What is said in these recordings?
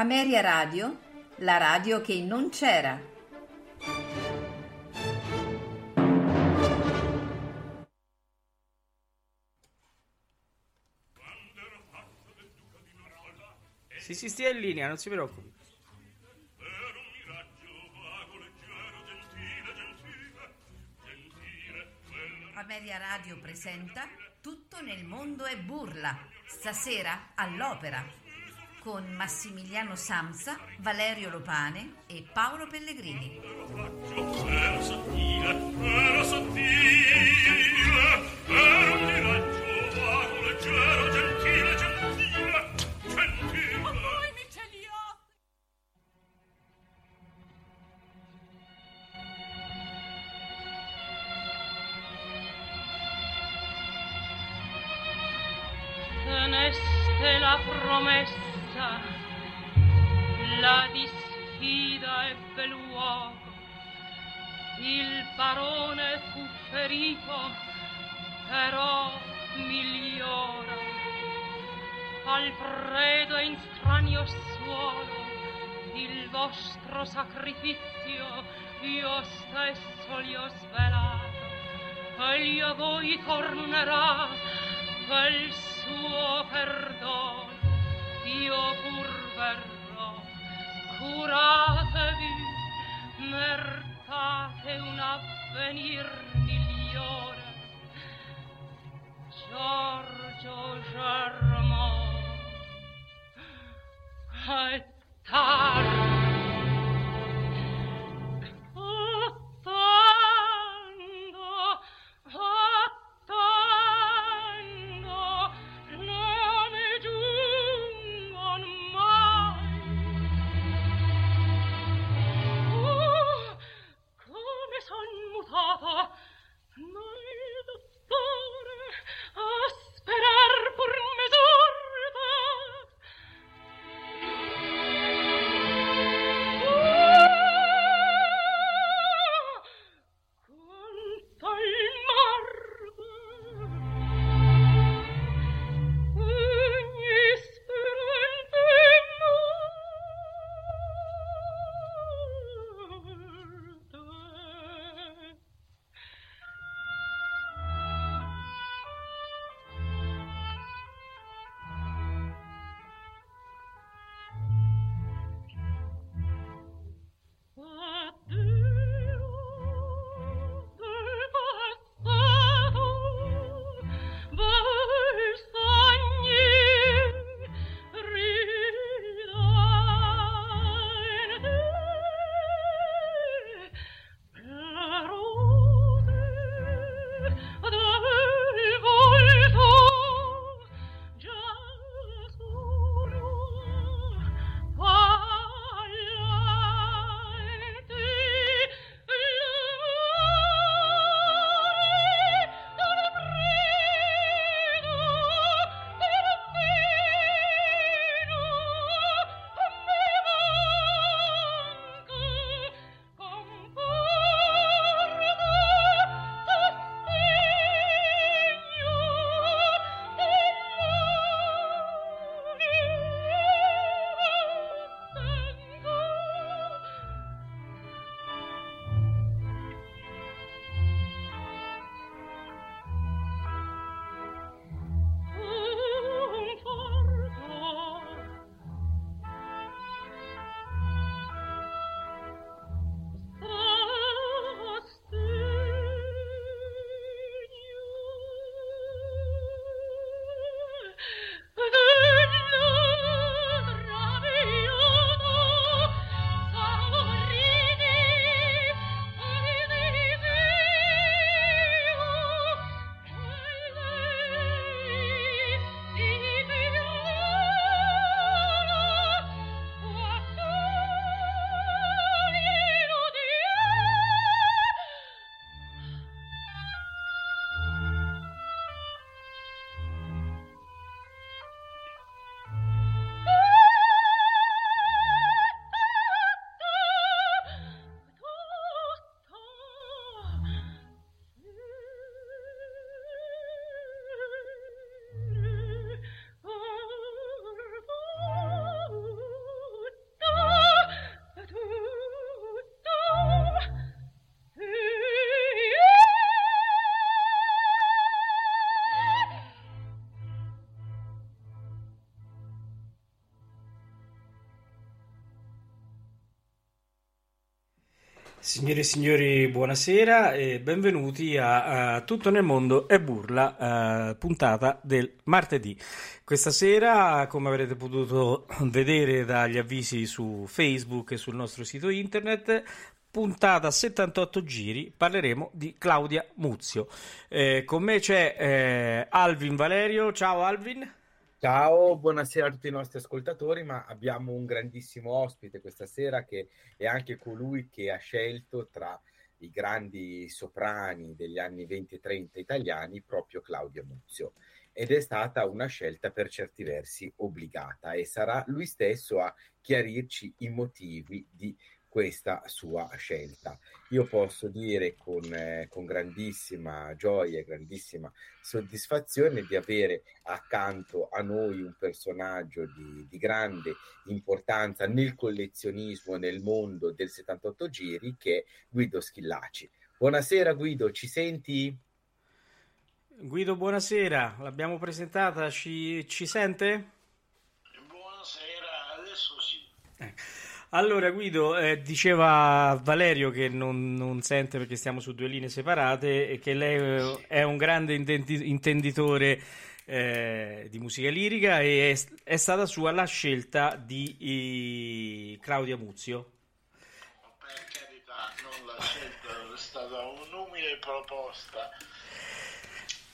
Ameria Radio, la radio che non c'era. Sì, sì, stia in linea, non si preoccupi. Ameria Radio presenta Tutto nel mondo è burla, stasera all'opera, con Massimiliano Samsa, Valerio Lopane e Paolo Pellegrini. Era sottile, era un miraggio vago, Signore e signori, buonasera e benvenuti a, a Tutto nel mondo è burla, uh, puntata del martedì. Questa sera, come avrete potuto vedere dagli avvisi su Facebook e sul nostro sito internet, puntata 78 giri, parleremo di Claudia Muzio. Eh, con me c'è eh, Alvin Valerio. Ciao Alvin. Ciao, buonasera a tutti i nostri ascoltatori, ma abbiamo un grandissimo ospite questa sera che è anche colui che ha scelto tra i grandi soprani degli anni 20 e 30 italiani proprio Claudia Muzio. Ed è stata una scelta per certi versi obbligata e sarà lui stesso a chiarirci i motivi di questa sua scelta. Io posso dire con, eh, con grandissima gioia e grandissima soddisfazione di avere accanto a noi un personaggio di, di grande importanza nel collezionismo nel mondo del 78 giri che è Guido Schillaci. Buonasera Guido, ci senti? Guido, buonasera, l'abbiamo presentata, ci, ci sente? Buonasera, adesso sì. Eh. Allora, Guido, eh, diceva Valerio che non, non, sente perché stiamo su due linee separate e che lei eh, è un grande intendi- intenditore eh, di musica lirica e è, è, stata sua la scelta di Claudia Muzio. Per carità, non la scelta, è stata un'umile proposta.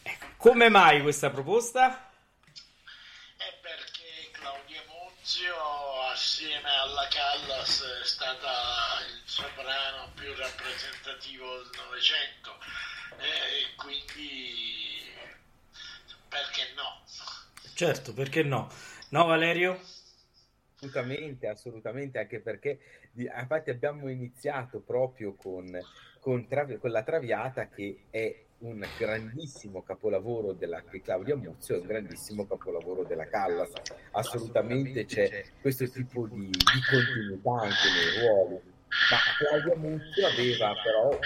Ecco, come mai questa proposta? È perché Muzio assieme alla Callas è stata il soprano più rappresentativo del Novecento e quindi perché no? Certo, perché no? No Valerio? Assolutamente, assolutamente, anche perché infatti abbiamo iniziato proprio con, con, travi- con la Traviata che è un grandissimo capolavoro della, di Claudia Muzio e un grandissimo capolavoro della Callas. Assolutamente c'è questo tipo di, di continuità anche nei ruoli. Ma Claudia Muzio aveva però un,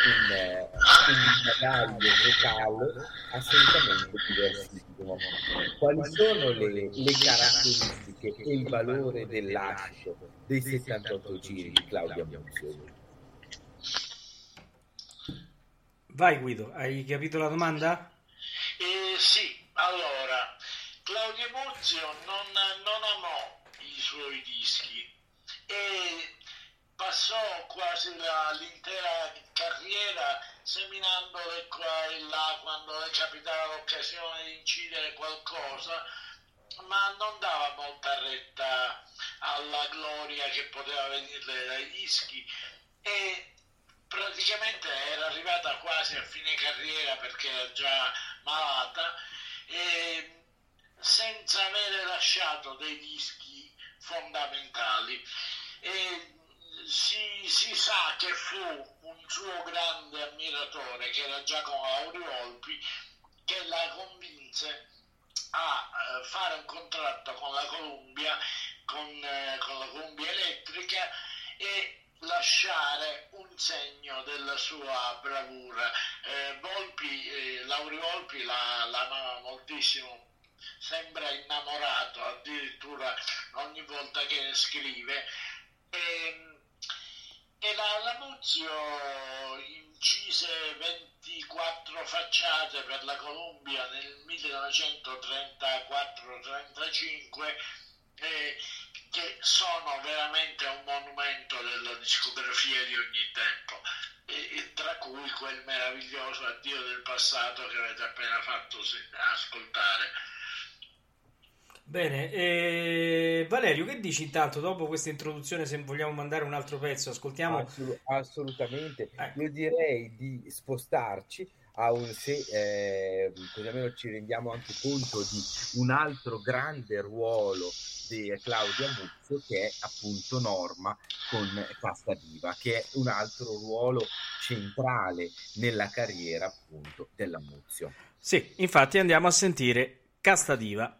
un bagaglio vocale assolutamente diversissimo. Quali sono le, le caratteristiche e il valore dell'ascio dei 78 giri di Claudia Muzio? Vai Guido, hai capito la domanda? Eh, sì, allora, Claudio Muzio non, non amò i suoi dischi e passò quasi la, l'intera carriera seminandole qua e là quando le capitava l'occasione di incidere qualcosa, ma non dava molta retta alla gloria che poteva venire dai dischi e praticamente era arrivata quasi a fine carriera perché era già malata e senza avere lasciato dei dischi fondamentali. E si, si, sa che fu un suo grande ammiratore, che era Giacomo Auriolpi, che la convinse a eh, fare un contratto con la Columbia, con, eh, con la Columbia Elettrica e lasciare un segno della sua bravura. Eh, Volpi, eh, Lauri Volpi la, l'amava moltissimo, sembra innamorato addirittura ogni volta che ne scrive. E, e la Lamuzio incise 24 facciate per la Columbia nel 1934-35 eh, che sono veramente un monumento della discografia di ogni tempo, e, e tra cui quel meraviglioso Addio del passato che avete appena fatto ascoltare. Bene, eh, Valerio, che dici intanto dopo questa introduzione se vogliamo mandare un altro pezzo? Ascoltiamo. Assolut- assolutamente, eh. io direi di spostarci a un se eh, così almeno ci rendiamo anche conto di un altro grande ruolo di Claudia Muzio che è appunto Norma con Casta Diva che è un altro ruolo centrale nella carriera appunto della Muzio. Sì, infatti andiamo a sentire Casta Diva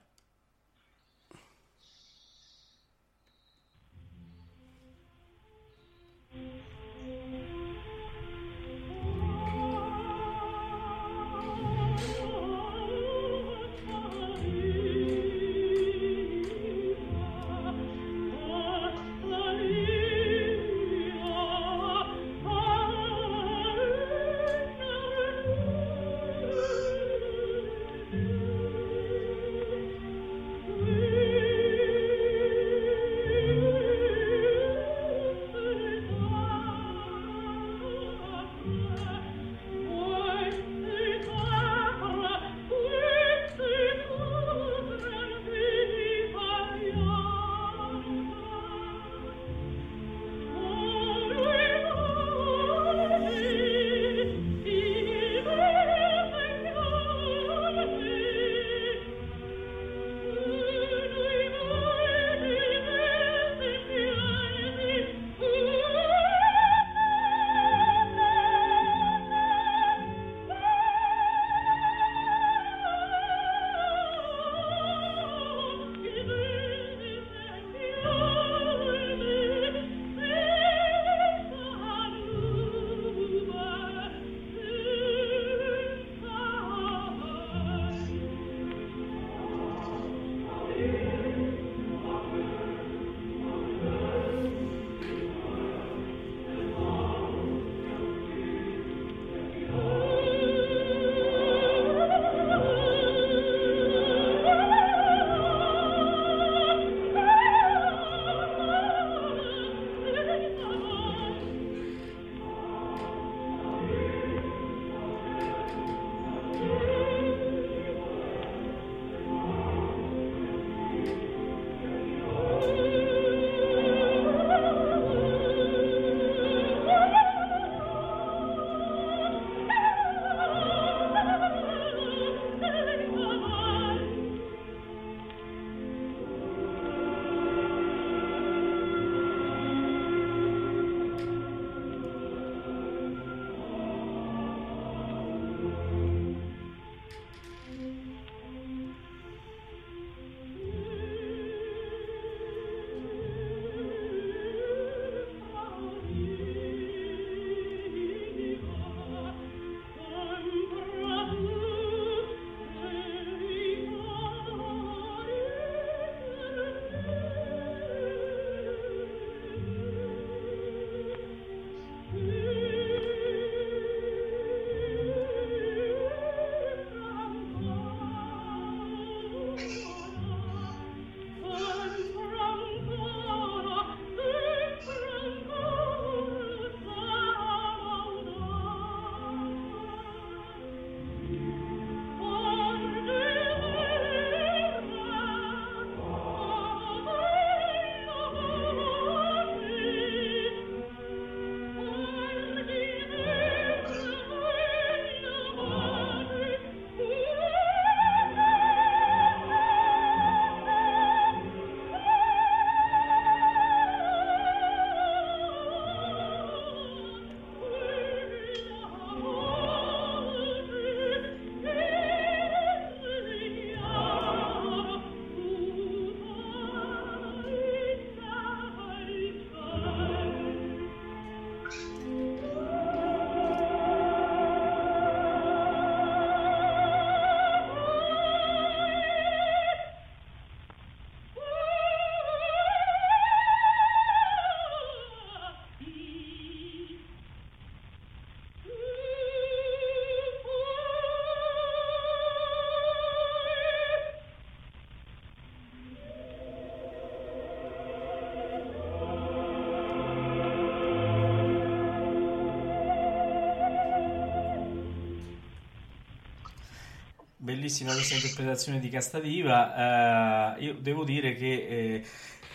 bellissima questa interpretazione di Castativa. Eh, io devo dire che eh,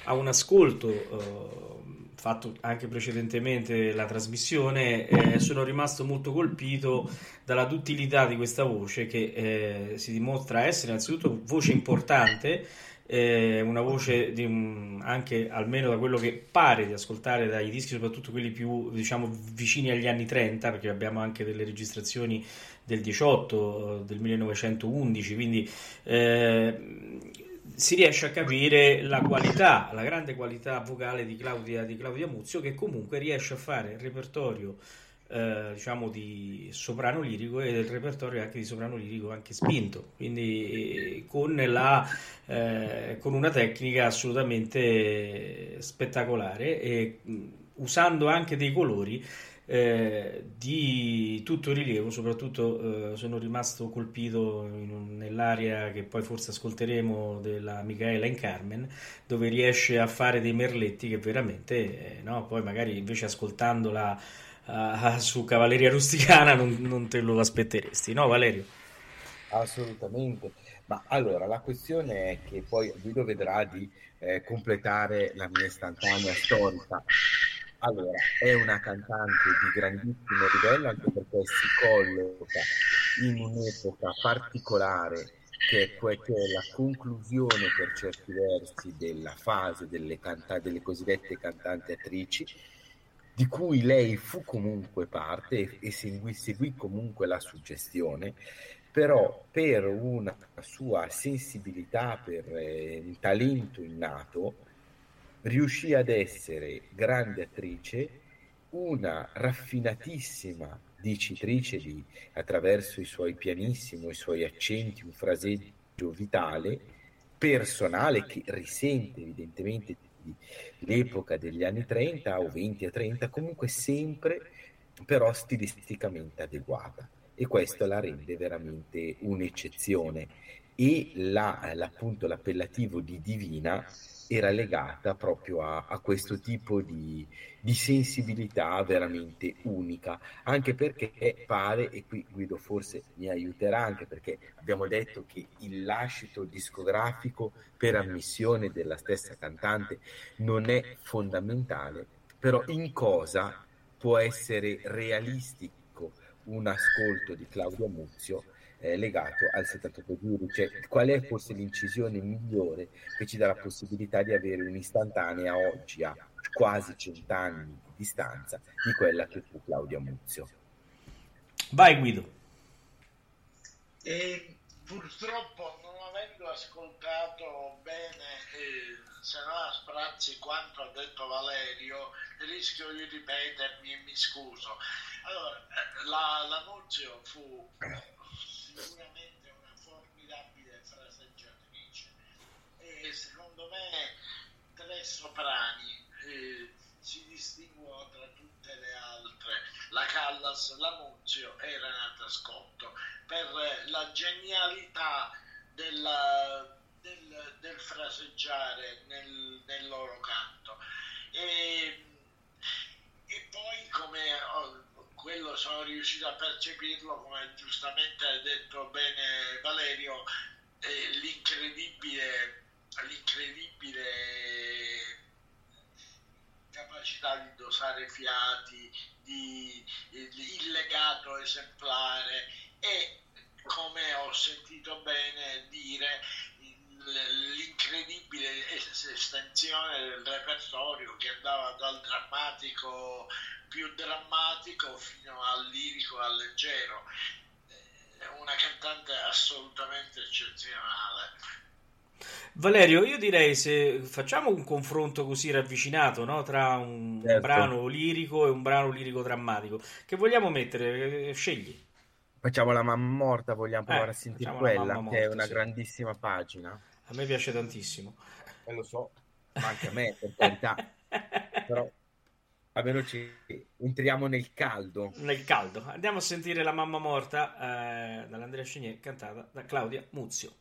a un ascolto eh, fatto anche precedentemente la trasmissione, eh, sono rimasto molto colpito dalla duttilità di questa voce che eh, si dimostra essere innanzitutto voce importante eh, una voce di anche almeno da quello che pare di ascoltare dai dischi, soprattutto quelli più diciamo vicini agli anni 30, perché abbiamo anche delle registrazioni del 18, del 1911, quindi eh, si riesce a capire la qualità, la grande qualità vocale di Claudia, di Claudia Muzio, che comunque riesce a fare il repertorio eh, diciamo di soprano lirico e del repertorio anche di soprano lirico anche spinto. Quindi eh, con, la, eh, con una tecnica assolutamente spettacolare e mh, usando anche dei colori eh, di tutto rilievo, soprattutto eh, sono rimasto colpito in, nell'area che poi forse ascolteremo della Michaela in Carmen, dove riesce a fare dei merletti che veramente, eh, no, poi magari invece ascoltandola uh, su Cavalleria Rusticana non, non, te lo aspetteresti, no Valerio? Assolutamente, ma allora la questione è che poi Guido vedrà di eh, completare la mia istantanea storica. Allora, è una cantante di grandissimo livello anche perché si colloca in un'epoca particolare che è, la conclusione per certi versi della fase delle, canta- delle cosiddette cantanti attrici di cui lei fu comunque parte e seguì, seguì comunque la suggestione, però per una sua sensibilità, per eh, un talento innato, riuscì ad essere grande attrice, una raffinatissima dicitrice di, attraverso i suoi pianissimi, i suoi accenti, un fraseggio vitale, personale che risente evidentemente l'epoca degli anni 30 o 20 a 30, comunque sempre però stilisticamente adeguata. E questo la rende veramente un'eccezione. E la, l'appellativo di divina era legata proprio a, a questo tipo di, di, sensibilità veramente unica, anche perché pare, e qui Guido forse mi aiuterà anche perché abbiamo detto che il lascito discografico per ammissione della stessa cantante non è fondamentale, però in cosa può essere realistico un ascolto di Claudio Muzio eh, legato al 78 giri, cioè qual è forse l'incisione migliore che ci dà la possibilità di avere un'istantanea oggi a quasi cent'anni di distanza di quella che fu Claudia Muzio. Vai Guido. E purtroppo non avendo ascoltato bene, eh, se no a sprazzi quanto ha detto Valerio, rischio di ripetermi e mi scuso. Allora, eh, la, la Muzio fu sicuramente una formidabile fraseggiatrice e secondo me tre soprani eh, si distinguono tra tutte le altre. La Callas, la Muzio e Renata Scotto. Per la genialità della, del, del, fraseggiare nel, nel loro canto. E, e poi come ho, quello sono riuscito a percepirlo, come giustamente ha detto bene Valerio, eh, l'incredibile, l'incredibile capacità di dosare fiati, di, di il legato esemplare e come ho sentito bene dire l'incredibile estensione del repertorio che andava dal drammatico più drammatico fino al lirico, al leggero. È una cantante assolutamente eccezionale. Valerio, io direi se facciamo un confronto così ravvicinato no? tra un certo. brano lirico e un brano lirico drammatico, che vogliamo mettere? Scegli. Facciamo la mamma morta, vogliamo eh, provare a sentire quella, morta, che è una sì. grandissima pagina. A me piace tantissimo. Eh, lo so, ma anche a me, per carità. Però almeno ci entriamo nel caldo. Nel caldo. Andiamo a sentire La mamma morta eh, dall'Andrea Scenier, cantata da Claudia Muzio.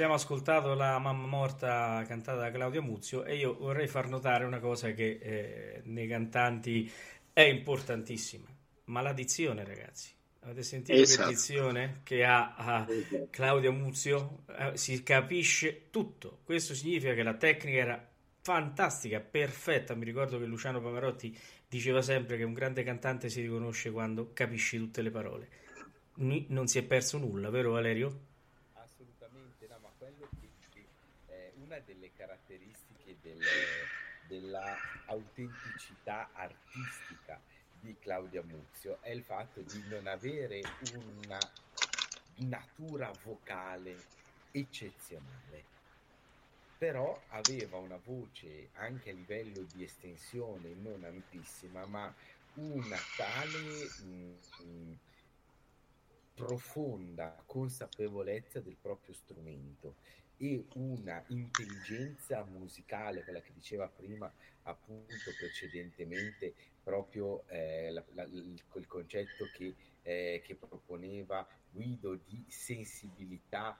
Abbiamo ascoltato la mamma morta cantata da Claudia Muzio e io vorrei far notare una cosa che eh, nei cantanti è importantissima, ma la dizione, ragazzi. Avete sentito Esatto. che dizione che ha, ha Claudia Muzio? Eh, si capisce tutto. Questo significa che la tecnica era fantastica, perfetta. Mi ricordo che Luciano Pavarotti diceva sempre che un grande cantante si riconosce quando capisci tutte le parole. Non si è perso nulla, vero Valerio? Assolutamente no, ma quello che, che è una delle della autenticità artistica di Claudia Muzio è il fatto di non avere una natura vocale eccezionale, però aveva una voce anche a livello di estensione non ampissima, ma una tale mh, mh, profonda consapevolezza del proprio strumento e una intelligenza musicale, quella che diceva prima appunto precedentemente proprio eh, la- la- il, quel concetto che, eh, che proponeva Guido di sensibilità,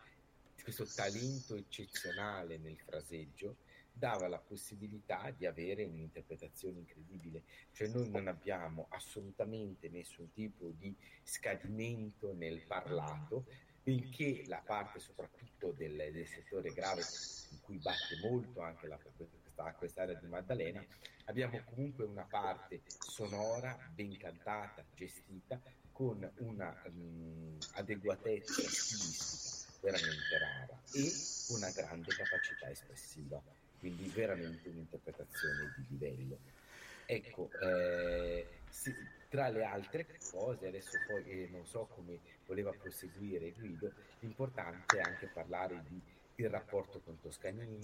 questo talento eccezionale nel fraseggio, dava la possibilità di avere un'interpretazione incredibile. Cioè noi non abbiamo assolutamente nessun tipo di scadimento nel parlato, benché la parte soprattutto del, del settore grave in cui batte molto anche la, questa questa, quest'area di Maddalena, abbiamo comunque una parte sonora, ben cantata, gestita, con una mh, adeguatezza stilistica veramente rara e una grande capacità espressiva, quindi veramente un'interpretazione di livello. Ecco, eh, sì, tra le altre cose, adesso poi eh, non so come voleva proseguire Guido, l'importante è anche parlare di il rapporto con Toscanini,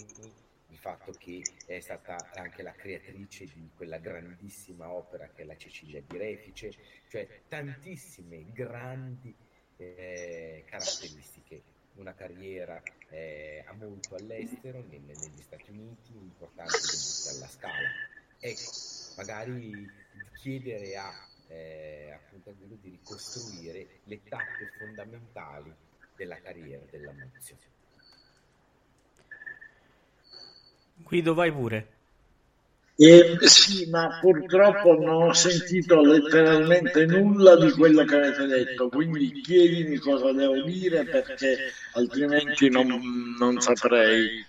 il fatto che è stata anche la creatrice di quella grandissima opera che è la Cecilia di Refice, cioè tantissime grandi eh, caratteristiche, una carriera eh, molto all'estero, nel, negli Stati Uniti, importante alla Scala. Ecco, magari chiedere a eh, appunto a Guido di ricostruire le tappe fondamentali della carriera della Muzio. Guido, vai pure. Eh, sì, ma purtroppo non ho sentito letteralmente nulla di quello che avete detto, quindi chiedimi cosa devo dire perché altrimenti non, non saprei.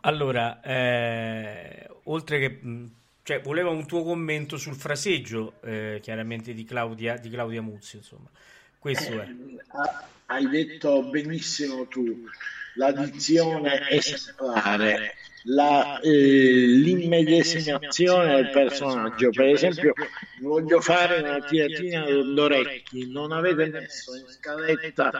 Allora, eh, oltre che... Cioè, voleva un tuo commento sul fraseggio, eh, chiaramente, di Claudia, di Claudia Muzio, insomma. Questo è. Ah, Hai detto benissimo tu, la dizione esemplare, la, eh, l'immedesimazione del personaggio. Per esempio, voglio fare una tiratina d'orecchi, non avete messo in scaletta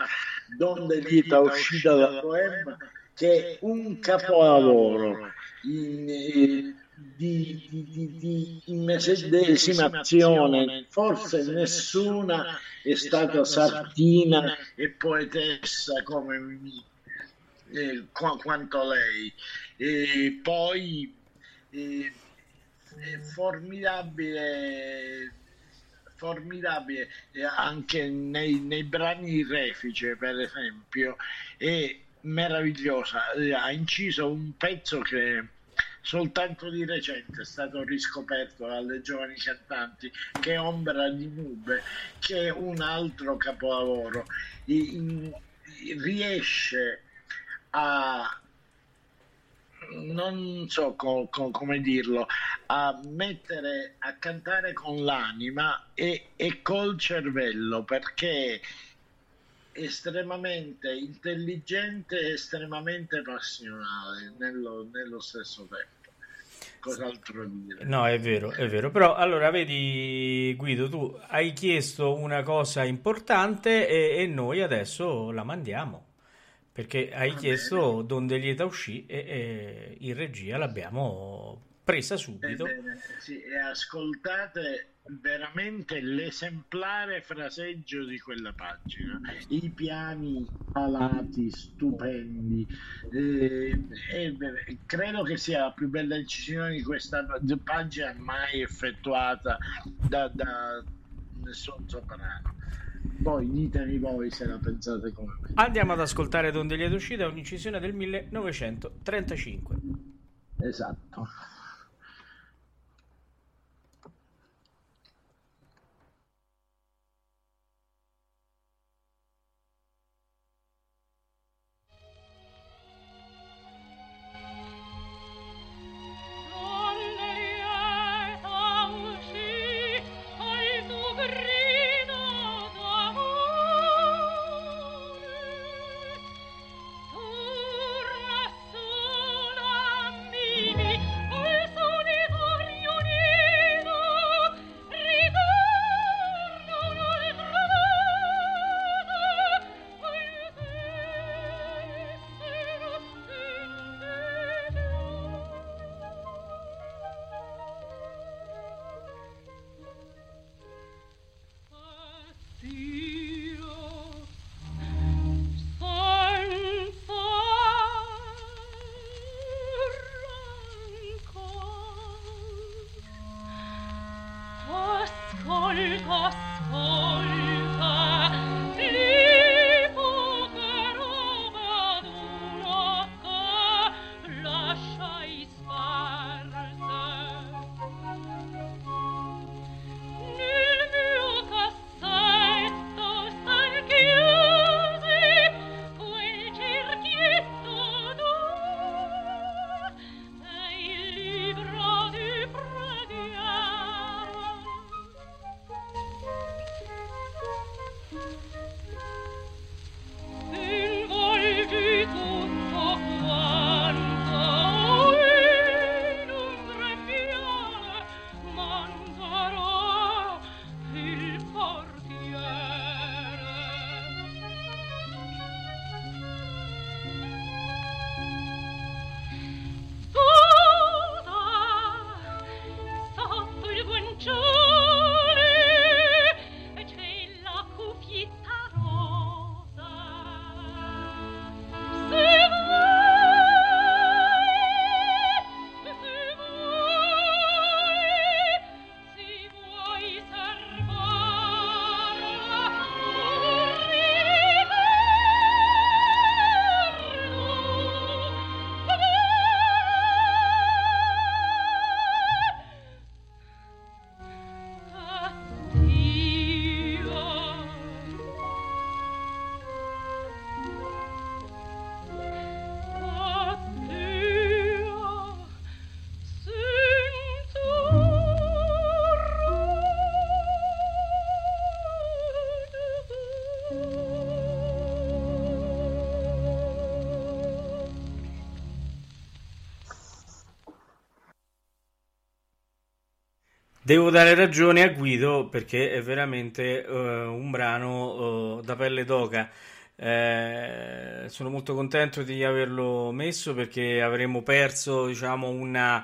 Donde Vita uscita da Poema, che è un capolavoro in, eh, di, di, di, immedesimazione, forse nessuna è stata sartina e poetessa come mi- eh, qua- quanto lei. E poi eh, formidabile formidabile anche nei, nei brani Refice per esempio. È meravigliosa. Ha inciso un pezzo che soltanto di recente è stato riscoperto dalle giovani cantanti che Ombra di Nube che è un altro capolavoro. Riesce a non so co- co- come dirlo, a mettere a cantare con l'anima e, e col cervello perché estremamente intelligente e estremamente passionale nello, nello stesso tempo. Cos'altro dire? No, è vero, è vero. Però allora vedi, Guido, tu hai chiesto una cosa importante e, e noi adesso la mandiamo. Perché hai Va chiesto Donde lieta uscì e, e in regia l'abbiamo presa subito. Ebbene, sì, e ascoltate veramente l'esemplare fraseggio di quella pagina. I piani alati, stupendi. eh, e beh, credo che sia la più bella incisione di questa pagina mai effettuata da, da nessun soprano. Poi ditemi voi se la pensate come me. Andiamo ad ascoltare Donde lieta uscì da un'incisione del 1935. Esatto. Devo dare ragione a Guido perché è veramente eh, un brano eh, da pelle d'oca. Eh, sono molto contento di averlo messo perché avremmo perso, diciamo, una,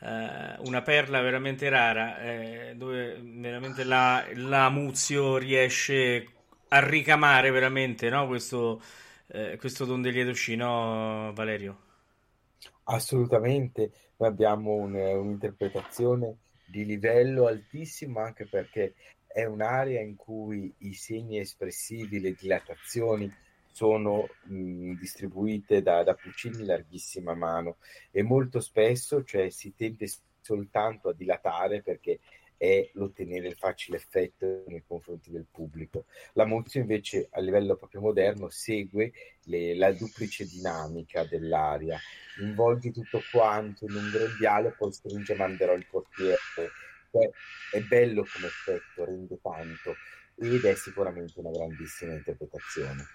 eh, una perla veramente rara, eh, dove veramente la, la Muzio riesce a ricamare veramente, no, questo, eh, questo don degli Edoci, no, Valerio? Assolutamente, abbiamo un- un'interpretazione di livello altissimo anche perché è un'area in cui i segni espressivi, le dilatazioni sono mh, distribuite da, da Puccini in larghissima mano e molto spesso cioè, si tende soltanto a dilatare perché è l'ottenere il facile effetto nei confronti del pubblico. La Muzio invece a livello proprio moderno segue le- la duplice dinamica dell'aria, involgi tutto quanto in un grembiale, poi stringe manderò il portiere. Cioè, è bello come effetto, rende tanto ed è sicuramente una grandissima interpretazione.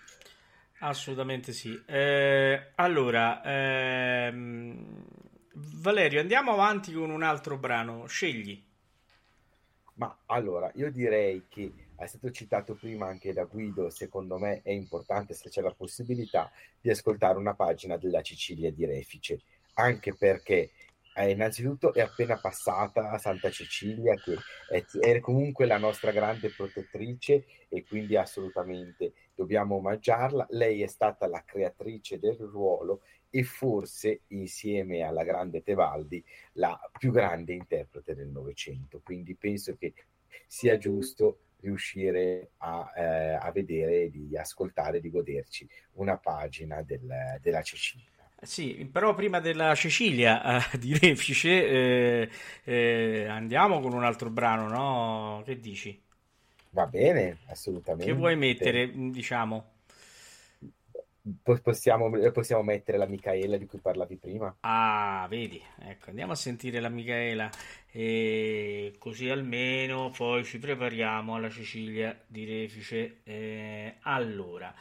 Assolutamente sì. Eh, allora, ehm, Valerio, andiamo avanti con un altro brano. Scegli. Ma allora, io direi che è stato citato prima anche da Guido, secondo me è importante se c'è la possibilità di ascoltare una pagina della Cecilia di Refice, anche perché eh, innanzitutto è appena passata a Santa Cecilia, che è, è comunque la nostra grande protettrice e quindi assolutamente dobbiamo omaggiarla. Lei è stata la creatrice del ruolo e forse insieme alla grande Tebaldi la più grande interprete del Novecento. Quindi penso che sia giusto riuscire a, eh, a vedere, di ascoltare, di goderci una pagina del- della Cecilia. Sì, però prima della Cecilia eh, di Refice eh, eh, andiamo con un altro brano, no? Che dici? Va bene, Che vuoi assolutamente. mettere, diciamo? Po- Possiamo, possiamo mettere la Micaela di cui parlavi prima? Ah, vedi, ecco, andiamo a sentire la Michaela e così almeno poi ci prepariamo alla Cecilia di Refice. Eh, allora,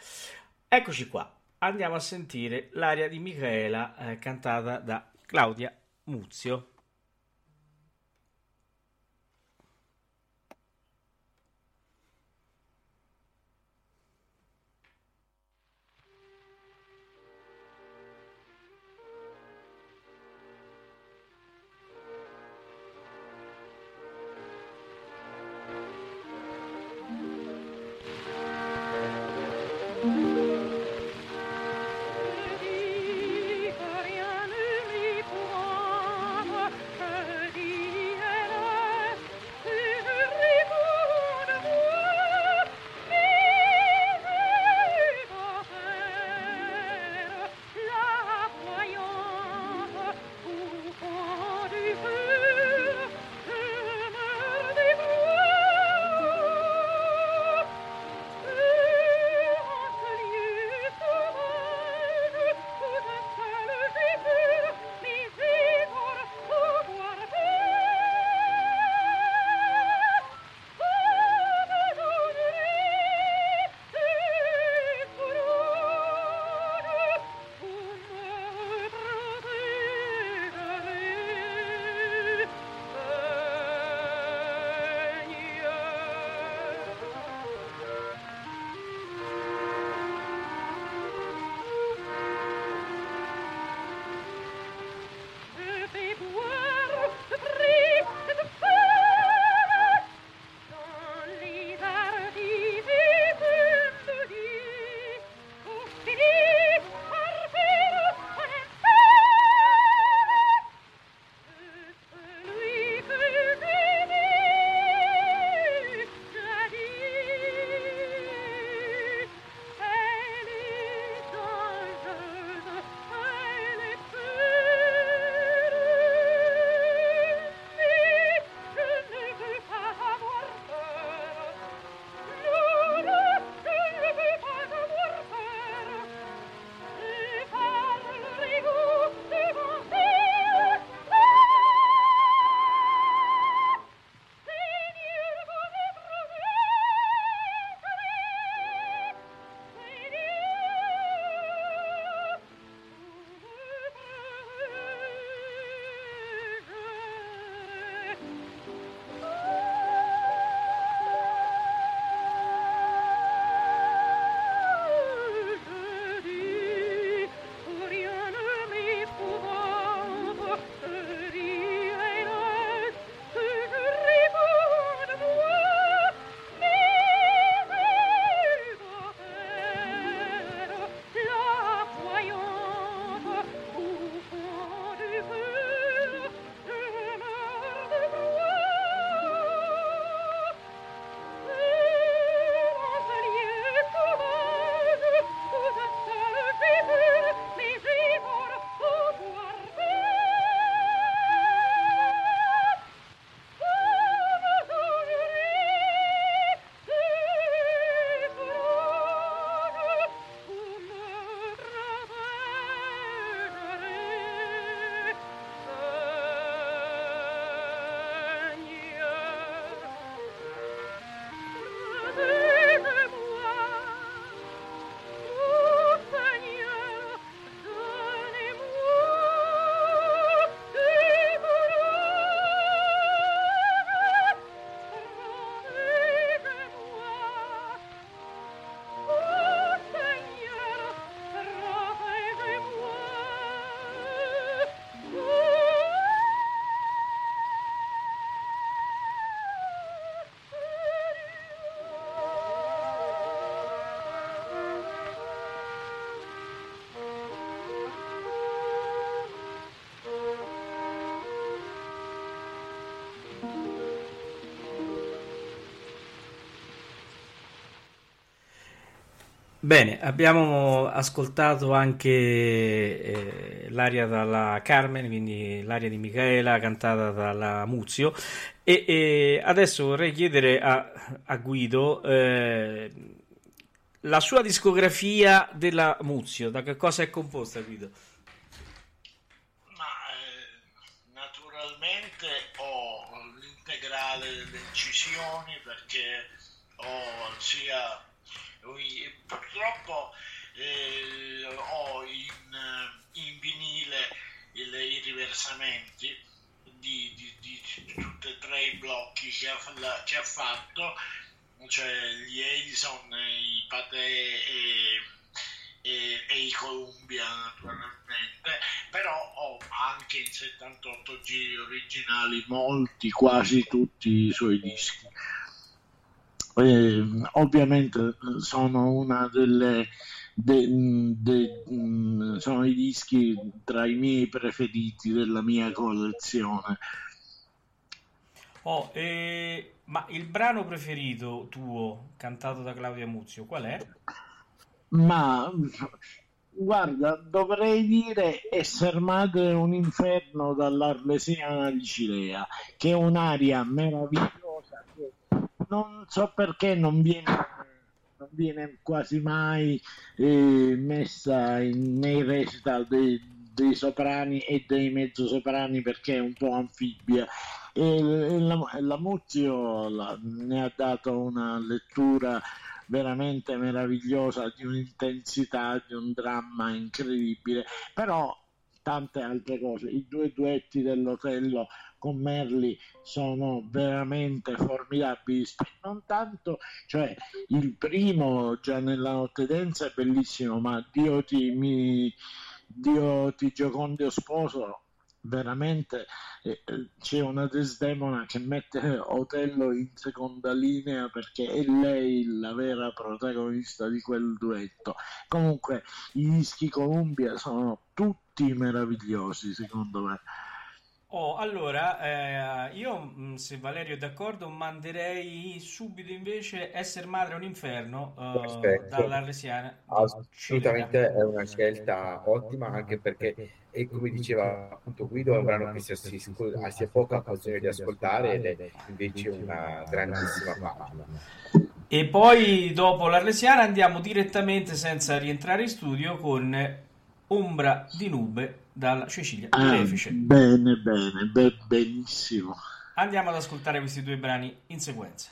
eccoci qua, andiamo a sentire l'aria di Michaela eh, cantata da Claudia Muzio. Bene, abbiamo ascoltato anche eh, l'aria dalla Carmen, quindi l'aria di Michaela cantata dalla Muzio e, e adesso vorrei chiedere a, a Guido eh, la sua discografia della Muzio, da che cosa è composta Guido? Ma eh, naturalmente ho l'integrale delle incisioni perché ho sia ui- purtroppo eh, ho in, eh, in vinile il- i riversamenti di, di- di tutti e tre i blocchi che ha, fa- che ha fatto, cioè gli Edison, i Pathé e, e- e i Columbia naturalmente, però ho anche in 78 giri originali molti, quasi tutti i suoi dischi. Eh, ovviamente sono una delle de- de- mh, sono i dischi tra i miei preferiti della mia collezione. Oh, eh, ma il brano preferito tuo cantato da Claudia Muzio qual è? Ma guarda, dovrei dire Esser madre è un inferno dall'Arlesiana di Cilea, che è un'aria meravigliosa non so perché non viene, non viene quasi mai eh, messa in- nei recital dei, dei soprani e dei mezzosoprani perché è un po' anfibia. E, e la, la Muzio la- ne ha dato una lettura veramente meravigliosa, di un'intensità, di un dramma incredibile, però tante altre cose. I due duetti dell'Otello con Merli sono veramente formidabili, non tanto, cioè il primo già nella notte densa è bellissimo, ma Dio ti, mi, Dio ti giocondo sposo veramente eh, c'è una Desdemona che mette Otello in seconda linea perché è lei la vera protagonista di quel duetto. Comunque i dischi Columbia sono tutti meravigliosi secondo me. Oh, allora, eh, io mh, se Valerio è d'accordo manderei subito invece Essere madre è un inferno eh, dall'Arlesiana Assolutamente è una scelta ottima anche perché, e come diceva appunto Guido, è un brano che si, si, si ha poca occasione di ascoltare ed è invece una grandissima pagina. E poi dopo l'Arlesiana andiamo direttamente senza rientrare in studio con Ombra di nube dalla Cecilia Ah, bene, bene, be- benissimo. Andiamo ad ascoltare questi due brani in sequenza.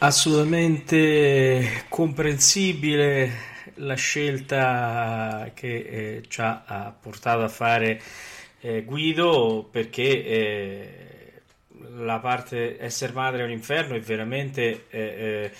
Assolutamente comprensibile la scelta che eh, ci ha, portato a fare eh, Guido perché eh, la parte essere madre è un inferno è veramente eh, eh,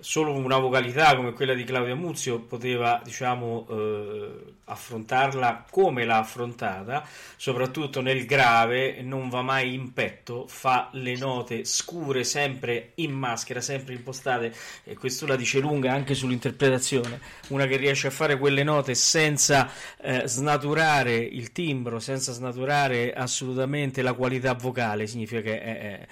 solo una vocalità come quella di Claudia Muzio poteva diciamo eh, affrontarla come l'ha affrontata soprattutto nel grave non va mai in petto fa le note scure sempre in maschera sempre impostate e questo la dice lunga anche sull'interpretazione una che riesce a fare quelle note senza eh, snaturare il timbro senza snaturare assolutamente la qualità vocale significa che è,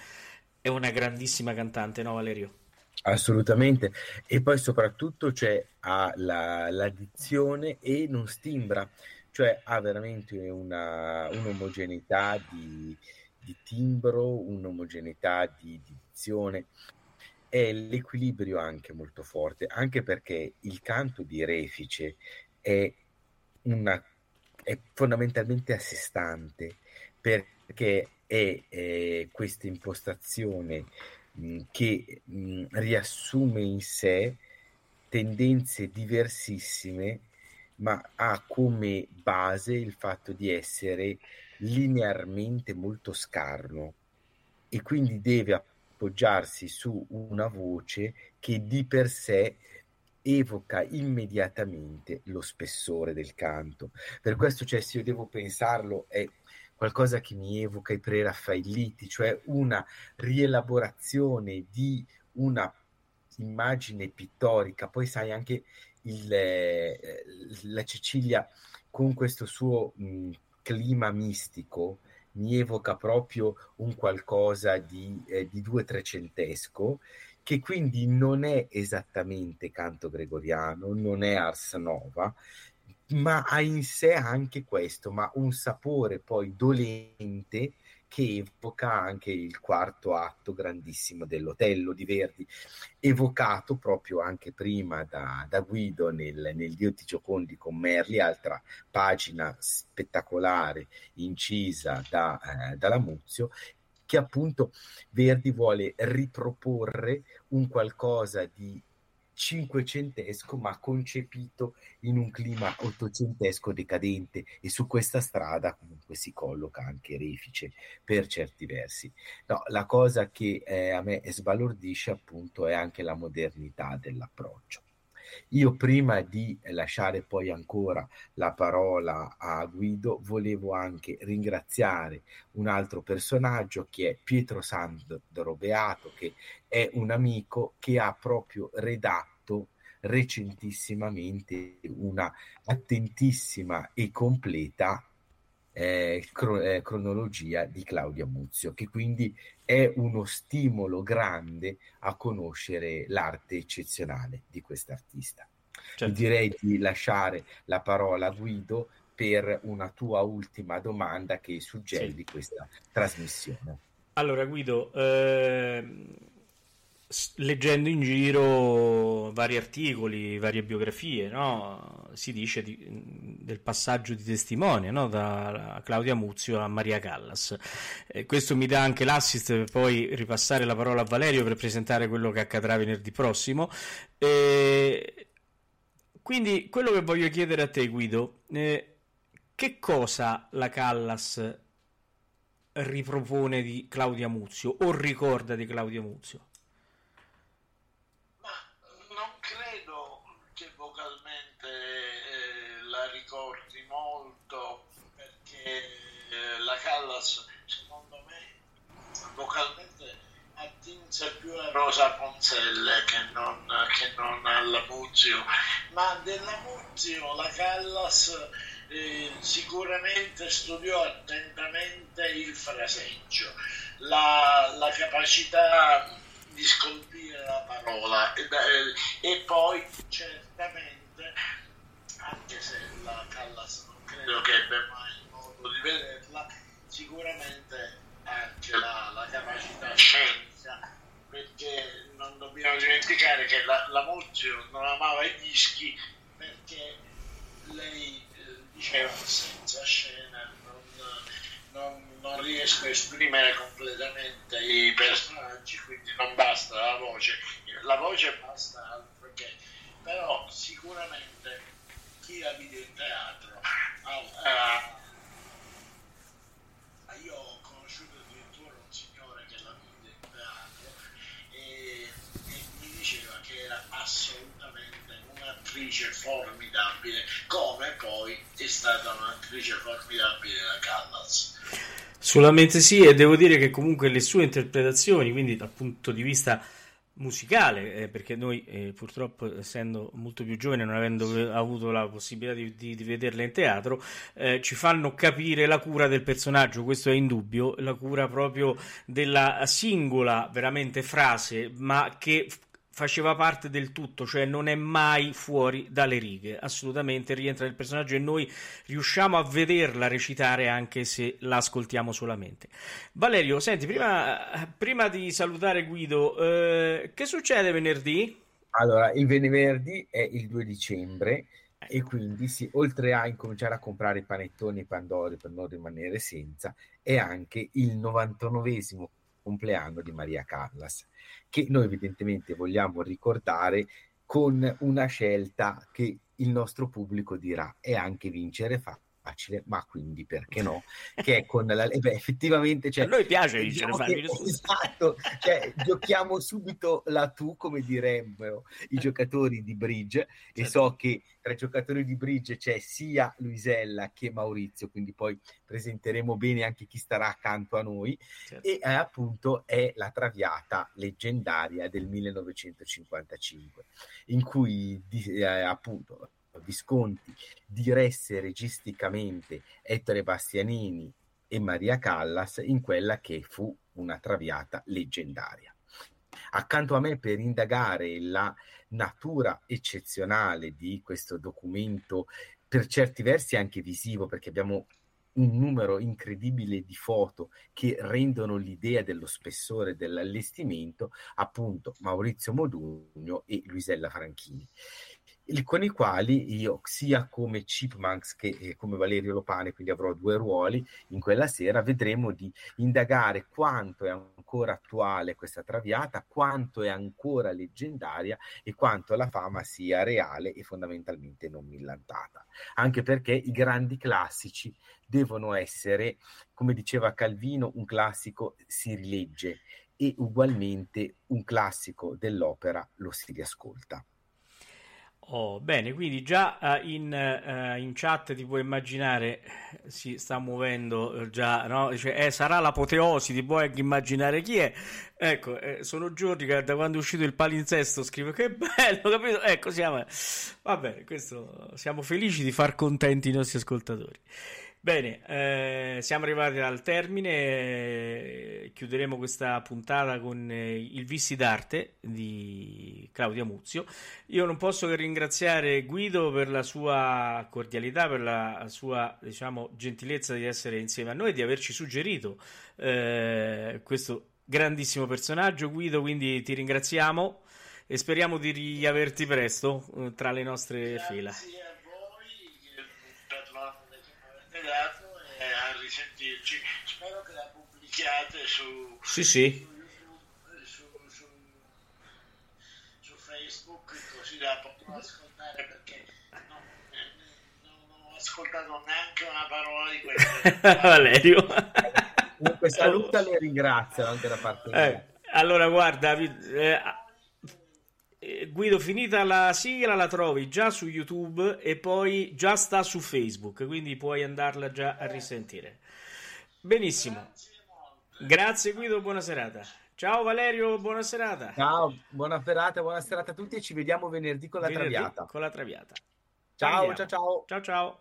è, una grandissima cantante no Valerio? Assolutamente, e poi soprattutto c'è ha la, la dizione e non stimbra, cioè ha veramente una, un'omogeneità di, di timbro, un'omogeneità di, di dizione. È l'equilibrio anche molto forte, anche perché il canto di Refice è, una, è fondamentalmente a sé stante, perché è, è questa impostazione mh, che mh, riassume in sé tendenze diversissime, ma ha come base il fatto di essere linearmente molto scarno e quindi deve appoggiarsi su una voce che di per sé evoca immediatamente lo spessore del canto. Per questo, cioè, se io devo pensarlo, è qualcosa che mi evoca i preraffaelliti, cioè una rielaborazione di una immagine pittorica. Poi sai anche il, eh, la Cecilia con questo suo mh, clima mistico mi evoca proprio un qualcosa di, eh, di due trecentesco che quindi non è esattamente canto gregoriano, non è ars nova, ma ha in sé anche questo, ma un sapore poi dolente che evoca anche il quarto atto grandissimo dell'Otello di Verdi, evocato proprio anche prima da, da Guido nel, nel Dio di Giocondi con Merli, altra pagina spettacolare incisa da, eh, da Lamuzio, che appunto Verdi vuole riproporre un qualcosa di cinquecentesco ma concepito in un clima ottocentesco decadente e su questa strada comunque si colloca anche Refice per certi versi. No, la cosa che eh, a me sbalordisce appunto è anche la modernità dell'approccio. Io prima di lasciare poi ancora la parola a Guido, volevo anche ringraziare un altro personaggio che è Pietro Sandro Beato, che è un amico che ha proprio redatto recentissimamente una attentissima e completa eh, cro- eh, cronologia di Claudia Muzio, che quindi è uno stimolo grande a conoscere l'arte eccezionale di quest'artista. Certo. Direi di lasciare la parola a Guido per una tua ultima domanda che suggerisce sì. questa trasmissione. Allora Guido, eh leggendo in giro vari articoli, varie biografie, no? si dice di, del passaggio di testimone no? da Claudia Muzio a Maria Callas. Eh, questo mi dà anche l'assist per poi ripassare la parola a Valerio per presentare quello che accadrà venerdì prossimo. Eh, quindi quello che voglio chiedere a te Guido, eh, che cosa la Callas ripropone di Claudia Muzio o ricorda di Claudia Muzio? Callas secondo me vocalmente attinse più a Rosa Ponzelle che non, che non alla Muzio. Ma della Muzio la Callas eh, sicuramente studiò attentamente il fraseggio la, la capacità di scolpire la parola. E, eh, e poi certamente anche se la Callas non credo che ebbe mai modo di vederla. Sicuramente anche la, la capacità scenica, perché non dobbiamo dimenticare che la, la Muzio non amava i dischi perché lei eh, diceva senza scena non, non, non, riesco a esprimere completamente i personaggi, quindi non basta la voce, la voce basta altro però sicuramente chi la vide in teatro ha, ha io ho conosciuto addirittura un signore che la vide in teatro e, e mi diceva che era assolutamente un'attrice formidabile, come poi è stata un'attrice formidabile la Callas. Solamente sì, e devo dire che comunque le sue interpretazioni, quindi dal punto di vista musicale, eh, perché noi eh, purtroppo essendo molto più giovani, non avendo avuto la possibilità di, di, di vederla in teatro, eh, ci fanno capire la cura del personaggio, questo è indubbio, la cura proprio della singola veramente frase, ma che faceva parte del tutto, cioè non è mai fuori dalle righe, assolutamente rientra nel personaggio e noi riusciamo a vederla recitare anche se la ascoltiamo solamente. Valerio, senti, prima, prima di salutare Guido, eh, che succede venerdì? Allora, il venerdì è il 2 dicembre e quindi sì, oltre a incominciare a comprare panettoni e pandori per non rimanere senza, è anche il 99esimo compleanno di Maria Callas, che noi evidentemente vogliamo ricordare con una scelta che il nostro pubblico dirà è anche vincere fa facile, ma quindi perché no? Che è con la... Eh beh, effettivamente... Cioè, A noi piace diciamo che-. Esatto, cioè, giochiamo subito la tu, come direbbero i giocatori di bridge, e Certo. so che tra i giocatori di bridge c'è sia Luisella che Maurizio, quindi poi presenteremo bene anche chi starà accanto a noi, Certo. e eh, appunto è la traviata leggendaria del 1955 in cui eh, appunto Visconti diresse registicamente Ettore Bastianini e Maria Callas in quella che fu una traviata leggendaria. Accanto a me per indagare la natura eccezionale di questo documento, per certi versi anche visivo, perché abbiamo un numero incredibile di foto che rendono l'idea dello spessore dell'allestimento, appunto Maurizio Modugno e Luisella Franchini il- con i quali io, sia come Chipmunks che eh, come Valerio Lopane, quindi avrò due ruoli in quella sera, vedremo di indagare quanto è ancora attuale questa traviata, quanto è ancora leggendaria e quanto la fama sia reale e fondamentalmente non millantata. Anche perché i grandi classici devono essere, come diceva Calvino, un classico si rilegge e ugualmente un classico dell'opera lo si riascolta. Oh, bene, quindi già eh, in, eh, in chat ti puoi immaginare, si sta muovendo eh, già, no? Dice, eh, sarà l'apoteosi, ti puoi anche immaginare chi è. Ecco, eh, sono giorni che da quando è uscito il palinsesto scrivo che bello, capito? Ecco, siamo... Va bene, questo... siamo felici di far contenti i nostri ascoltatori. Bene, eh, siamo arrivati al termine, eh, chiuderemo questa puntata con eh, il Vissi d'arte di Claudia Muzio. Io non posso che ringraziare Guido per la sua cordialità, per la sua, diciamo, gentilezza di essere insieme a noi e di averci suggerito eh, questo grandissimo personaggio. Guido, quindi ti ringraziamo e speriamo di riaverti presto eh, tra le nostre fila. Grazie a voi per l'ordine dato e a risentirci. Spero che la pubblichiate su, Sì, sì. su YouTube, su, su, su Facebook, così la potrò ascoltare perché non, eh, non ho ascoltato neanche una parola di questa. Valerio. Comunque saluta e ringrazio anche da parte mia. Eh, allora, guarda, vi- eh, eh, Guido, finita la sigla la trovi già su YouTube e poi già sta su Facebook, quindi puoi andarla già a risentire. Benissimo. Grazie Guido, buona serata. Ciao Valerio, buona serata. Ciao, buona serata, buona serata a tutti e ci vediamo venerdì con la Venerdì traviata. Con la traviata. Ciao, ciao, ciao. Ciao ciao.